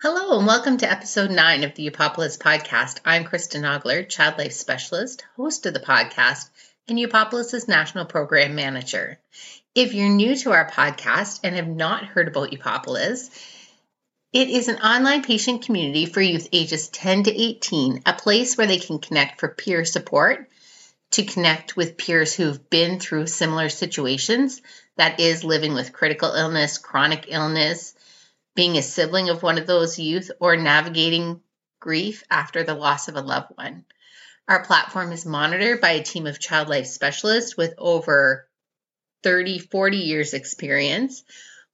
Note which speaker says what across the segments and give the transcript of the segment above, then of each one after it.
Speaker 1: Hello, and welcome to episode nine of the Upopolis podcast. I'm Kristen Ogler, Child Life Specialist, host of the podcast, and Upopolis's National Program Manager. If you're new to our podcast and have not heard about Upopolis, it is an online patient community for youth ages 10 to 18, a place where they can connect for peer support, to connect with peers who've been through similar situations that is, living with critical illness, chronic illness being a sibling of one of those youth, or navigating grief after the loss of a loved one. Our platform is monitored by a team of child life specialists with over 30, 40 years experience.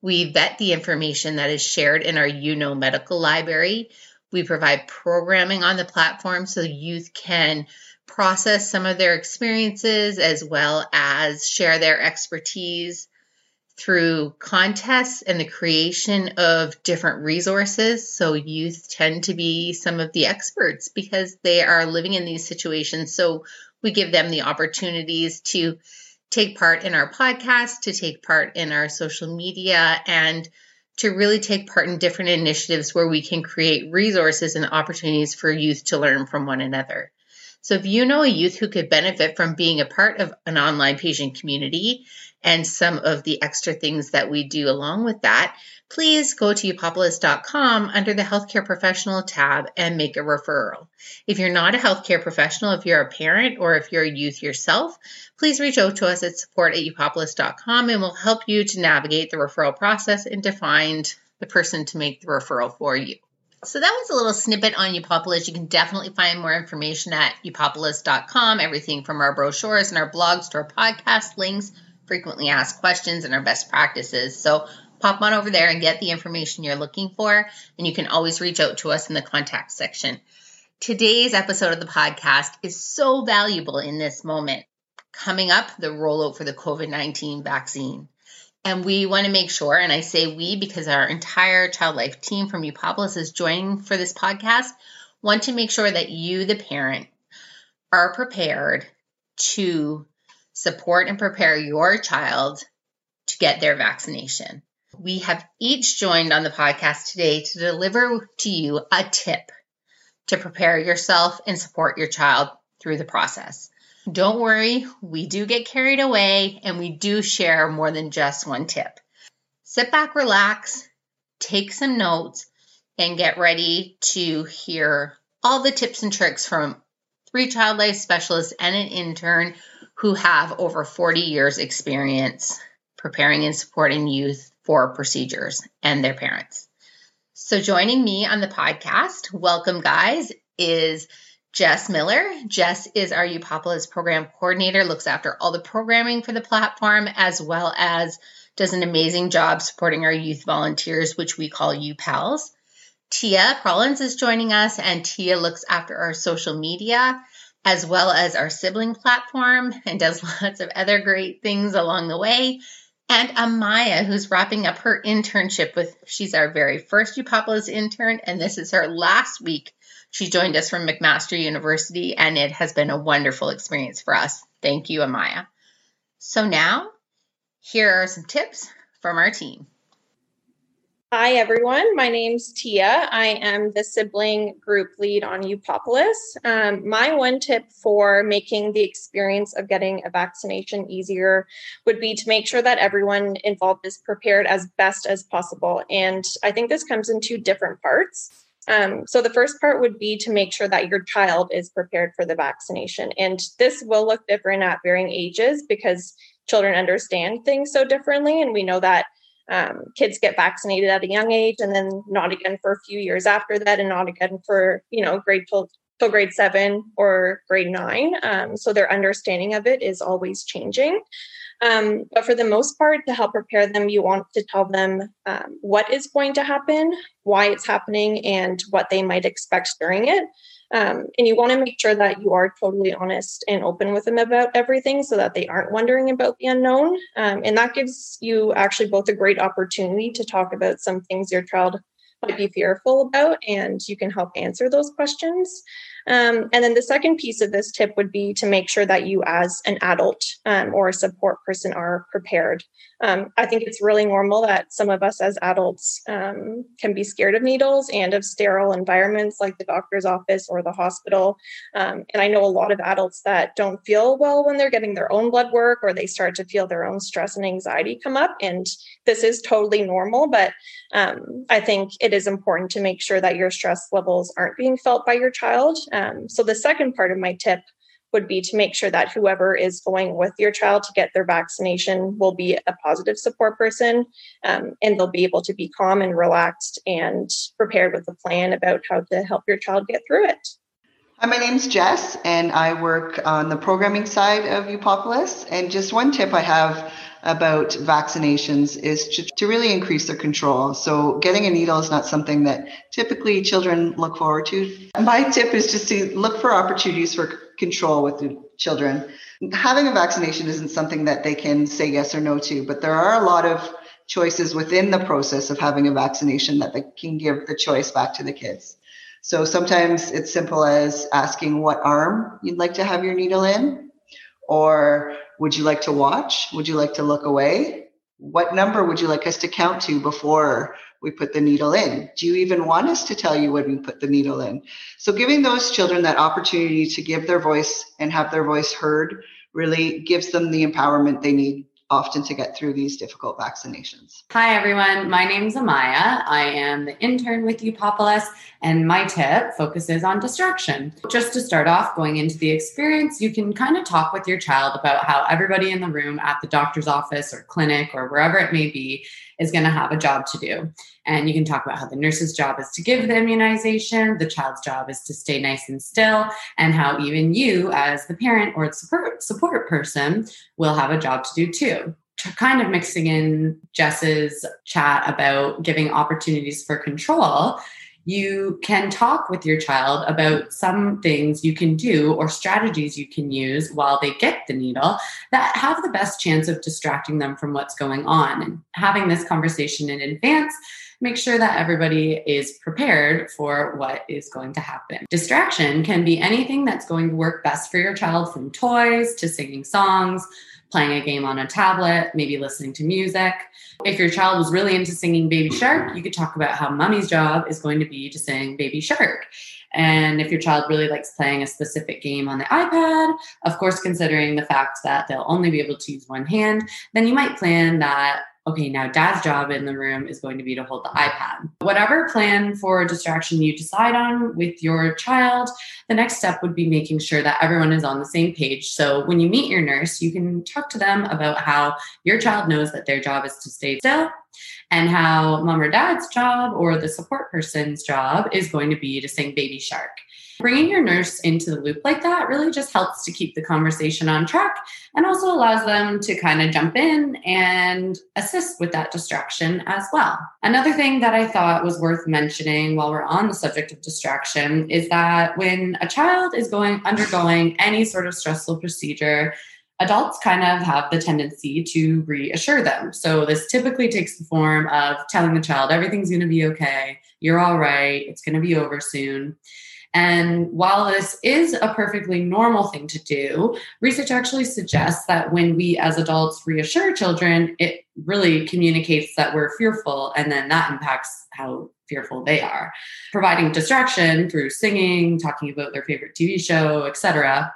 Speaker 1: We vet the information that is shared in our You Know Medical Library. We provide programming on the platform so youth can process some of their experiences as well as share their expertise through contests and the creation of different resources. So, youth tend to be some of the experts because they are living in these situations. So, we give them the opportunities to take part in our podcast, to take part in our social media, and to really take part in different initiatives where we can create resources and opportunities for youth to learn from one another. So, if you know a youth who could benefit from being a part of an online patient community and some of the extra things that we do along with that, please go to upopolis.com under the healthcare professional tab and make a referral. If you're not a healthcare professional, if you're a parent or if you're a youth yourself, please reach out to us at support at upopolis.com and we'll help you to navigate the referral process and to find the person to make the referral for you. So that was a little snippet on Upopolis. You can definitely find more information at upopolis.com, everything from our brochures and our blogs to our podcast links frequently asked questions and our best practices. So pop on over there and get the information you're looking for. And you can always reach out to us in the contact section. Today's episode of the podcast is so valuable in this moment. Coming up, the rollout for the COVID 19 vaccine. And we want to make sure, and I say we because our entire child life team from Upopolis is joining for this podcast, want to make sure that you, the parent, are prepared to support and prepare your child to get their vaccination. We have each joined on the podcast today to deliver to you a tip to prepare yourself and support your child through the process. Don't worry, we do get carried away and we do share more than just one tip. Sit back, relax, take some notes, and get ready to hear all the tips and tricks from three child life specialists and an intern who have over 40 years experience preparing and supporting youth for procedures and their parents. So joining me on the podcast, welcome guys, is Jess Miller. Jess is our Upopolis program coordinator, looks after all the programming for the platform, as well as does an amazing job supporting our youth volunteers, which we call UPALs. Tia Rollins is joining us, and Tia looks after our social media as well as our sibling platform and does lots of other great things along the way. And Amaya, who's wrapping up her internship with, she's our very first Upopolis intern, and this is her last week. She joined us from McMaster University, and it has been a wonderful experience for us. Thank you, Amaya. So now, here are some tips from our team.
Speaker 2: Hi, everyone. My name's Tia. I am the sibling group lead on Upopolis. Um, my one tip for making the experience of getting a vaccination easier would be to make sure that everyone involved is prepared as best as possible. And I think this comes in two different parts. Um, so the first part would be to make sure that your child is prepared for the vaccination. And this will look different at varying ages because children understand things so differently. And we know that um, kids get vaccinated at a young age and then not again for a few years after that and not again for you know grade till, till grade seven or grade nine um, so their understanding of it is always changing um, but for the most part to help prepare them you want to tell them um, what is going to happen why it's happening and what they might expect during it um, and you want to make sure that you are totally honest and open with them about everything so that they aren't wondering about the unknown. Um, and that gives you actually both a great opportunity to talk about some things your child might be fearful about, and you can help answer those questions. Um, and then the second piece of this tip would be to make sure that you, as an adult um, or a support person, are prepared. Um, I think it's really normal that some of us as adults um, can be scared of needles and of sterile environments like the doctor's office or the hospital. Um, and I know a lot of adults that don't feel well when they're getting their own blood work or they start to feel their own stress and anxiety come up. And this is totally normal, but um, I think it is important to make sure that your stress levels aren't being felt by your child. Um, so the second part of my tip would be to make sure that whoever is going with your child to get their vaccination will be a positive support person um, and they'll be able to be calm and relaxed and prepared with a plan about how to help your child get through it.
Speaker 3: Hi, my name's Jess, and I work on the programming side of Upopolis. And just one tip I have about vaccinations is to, to, really increase their control. So getting a needle is not something that typically children look forward to. My tip is just to look for opportunities for control with the children. Having a vaccination isn't something that they can say yes or no to, but there are a lot of choices within the process of having a vaccination that they can give the choice back to the kids. So sometimes it's simple as asking what arm you'd like to have your needle in, or would you like to watch? Would you like to look away? What number would you like us to count to before we put the needle in? Do you even want us to tell you when we put the needle in? So, giving those children that opportunity to give their voice and have their voice heard really gives them the empowerment they need often to get through these difficult vaccinations.
Speaker 4: Hi, everyone. My name is Amaya. I am the intern with Upopolis, and my tip focuses on distraction. Just to start off, going into the experience, you can kind of talk with your child about how everybody in the room at the doctor's office or clinic or wherever it may be is going to have a job to do. And you can talk about how the nurse's job is to give the immunization, the child's job is to stay nice and still, and how even you, as the parent or support, support person, will have a job to do too. Kind of mixing in Jess's chat about giving opportunities for control you can talk with your child about some things you can do or strategies you can use while they get the needle that have the best chance of distracting them from what's going on. And having this conversation in advance make sure that everybody is prepared for what is going to happen. Distraction can be anything that's going to work best for your child from toys to singing songs playing a game on a tablet, maybe listening to music. If your child was really into singing Baby Shark, you could talk about how mommy's job is going to be to sing Baby Shark. And if your child really likes playing a specific game on the iPad, of course, considering the fact that they'll only be able to use one hand, then you might plan that okay, now dad's job in the room is going to be to hold the iPad. Whatever plan for distraction you decide on with your child, the next step would be making sure that everyone is on the same page. So when you meet your nurse, you can talk to them about how your child knows that their job is to stay still and how mom or dad's job or the support person's job is going to be to sing baby shark. Bringing your nurse into the loop like that really just helps to keep the conversation on track and also allows them to kind of jump in and assist with that distraction as well. Another thing that I thought was worth mentioning while we're on the subject of distraction is that when a child is going undergoing any sort of stressful procedure, adults kind of have the tendency to reassure them. So this typically takes the form of telling the child everything's going to be okay, you're all right, it's going to be over soon. And while this is a perfectly normal thing to do, research actually suggests that when we as adults reassure children, it really communicates that we're fearful, and then that impacts how fearful they are. Providing distraction through singing, talking about their favorite TV show, etc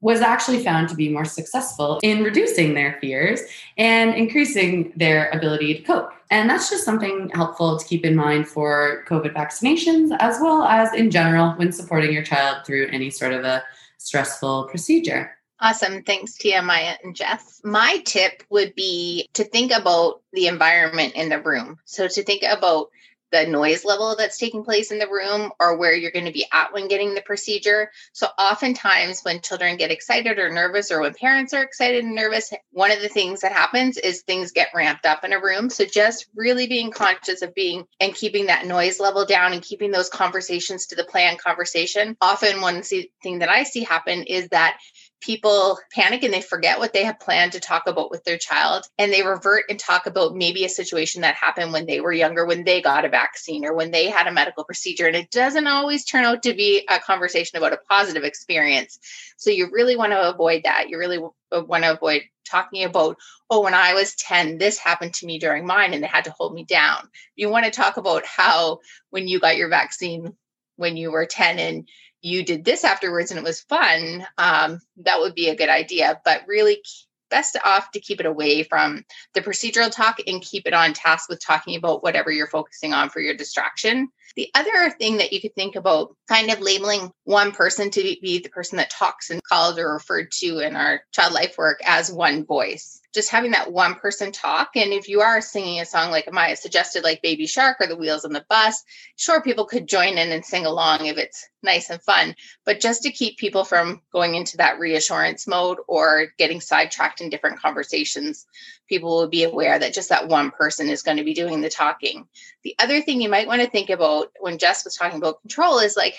Speaker 4: was actually found to be more successful in reducing their fears and increasing their ability to cope. And that's just something helpful to keep in mind for COVID vaccinations, as well as in general when supporting your child through any sort of a stressful procedure.
Speaker 1: Awesome. Thanks, Tia, Maya, and Jess. My tip would be to think about the environment in the room. So, to think about the noise level that's taking place in the room or where you're going to be at when getting the procedure. So, oftentimes, when children get excited or nervous, or when parents are excited and nervous, one of the things that happens is things get ramped up in a room. So, just really being conscious of being and keeping that noise level down and keeping those conversations to the plan conversation. Often, one thing that I see happen is that people panic and they forget what they have planned to talk about with their child and they revert and talk about maybe a situation that happened when they were younger when they got a vaccine or when they had a medical procedure. And it doesn't always turn out to be a conversation about a positive experience. So you really want to avoid that. You really uh, want to avoid talking about oh when i was 10 this happened to me during mine and they had to hold me down. You want to talk about how when you got your vaccine when you were 10 and you did this afterwards and it was fun, um, that would be a good idea. But really, best off to keep it away from the procedural talk and keep it on task with talking about whatever you're focusing on for your distraction. The other thing that you could think about kind of labeling one person to be the person that talks and called or referred to in our child life work as one voice just having that one person talk. And if you are singing a song like Maya suggested, like Baby Shark or The Wheels on the Bus, sure, people could join in and sing along if it's nice and fun. But just to keep people from going into that reassurance mode or getting sidetracked in different conversations, people will be aware that just that one person is going to be doing the talking. The other thing you might want to think about when Jess was talking about control is like,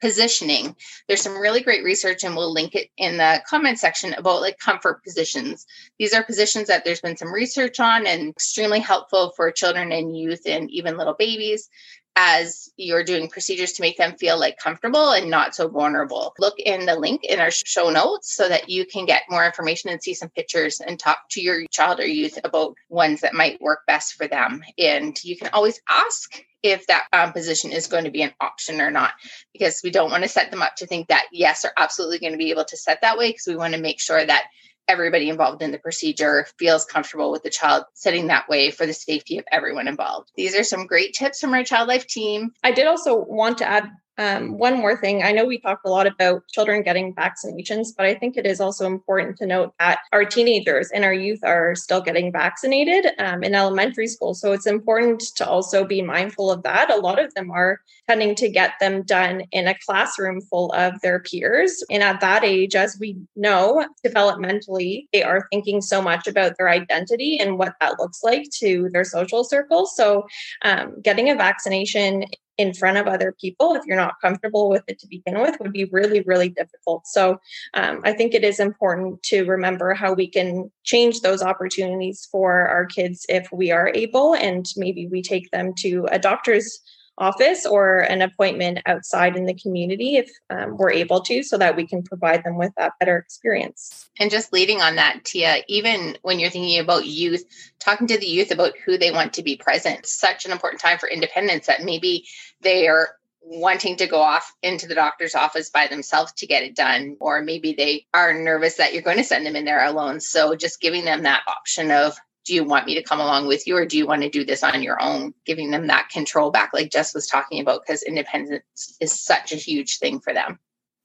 Speaker 1: positioning. There's some really great research, and we'll link it in the comment section about like comfort positions. These are positions that there's been some research on and extremely helpful for children and youth and even little babies as you're doing procedures to make them feel like comfortable and not so vulnerable. Look in the link in our show notes so that you can get more information and see some pictures and talk to your child or youth about ones that might work best for them. And you can always ask if that um, position is going to be an option or not, because we don't want to set them up to think that, yes, they're absolutely going to be able to set that way, because we want to make sure that everybody involved in the procedure feels comfortable with the child sitting that way for the safety of everyone involved. These are some great tips from our child life team.
Speaker 2: I did also want to add um, one more thing. I know we talked a lot about children getting vaccinations, but I think it is also important to note that our teenagers and our youth are still getting vaccinated um, in elementary school. So it's important to also be mindful of that. A lot of them are tending to get them done in a classroom full of their peers. And at that age, as we know, developmentally, they are thinking so much about their identity and what that looks like to their social circles. So um, getting a vaccination in front of other people if you're not comfortable with it to begin with would be really really difficult. So um, i think it is important to remember how we can change those opportunities for our kids if we are able and maybe we take them to a doctor's office or an appointment outside in the community if um, we're able to, so that we can provide them with that better experience.
Speaker 1: And just leading on that, Tia, even when you're thinking about youth, talking to the youth about who they want to be present, such an important time for independence that maybe they are wanting to go off into the doctor's office by themselves to get it done or maybe they are nervous that you're going to send them in there alone so just giving them that option of do you want me to come along with you or do you want to do this on your own giving them that control back like jess was talking about because independence is such a huge thing for them.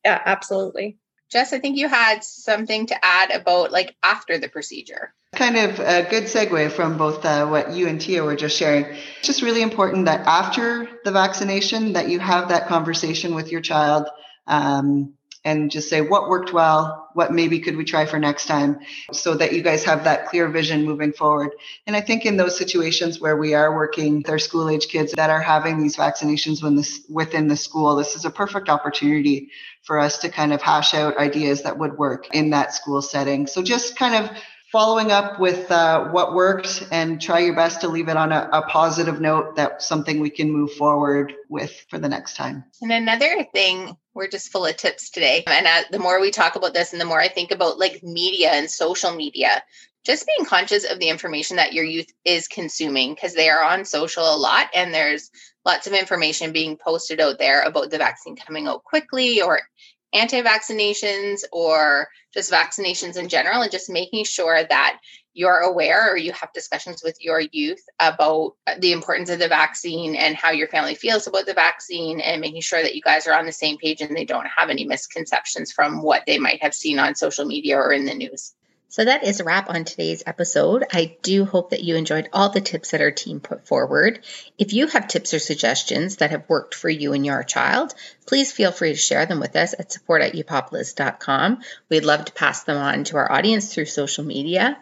Speaker 2: Yeah absolutely.
Speaker 1: Jess i think you had something to add about like after the procedure.
Speaker 3: Kind of a good segue from both uh, what you and tia were just sharing. It's just really important that after the vaccination that you have that conversation with your child um, and just say what worked well, what maybe could we try for next time, so that you guys have that clear vision moving forward. And I think in those situations where we are working with our school age kids that are having these vaccinations when this, within the school, this is a perfect opportunity for us to kind of hash out ideas that would work in that school setting. So just kind of following up with uh, what worked and try your best to leave it on a, a, positive note that's something we can move forward with for the next time.
Speaker 1: And another thing we're just full of tips today. And uh, the more we talk about this and the more i think about like media and social media just being conscious of the information that your youth is consuming because they are on social a lot and there's lots of information being posted out there about the vaccine coming out quickly or anti vaccinations or just vaccinations in general, and just making sure that you're aware or you have discussions with your youth about the importance of the vaccine and how your family feels about the vaccine and making sure that you guys are on the same page and they don't have any misconceptions from what they might have seen on social media or in the news. So that is a wrap on today's episode. I do hope that you enjoyed all the tips that our team put forward. If you have tips or suggestions that have worked for you and your child, please feel free to share them with us at support at upopolis.com. We'd love to pass them on to our audience through social media.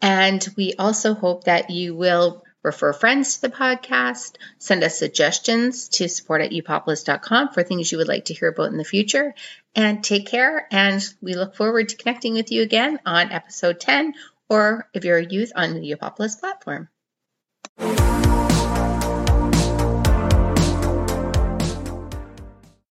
Speaker 1: And we also hope that you will refer friends to the podcast, send us suggestions to support at upopolis.com for things you would like to hear about in the future, And take care. And we look forward to connecting with you again on episode 10, or if you're a youth on the Upopolis platform.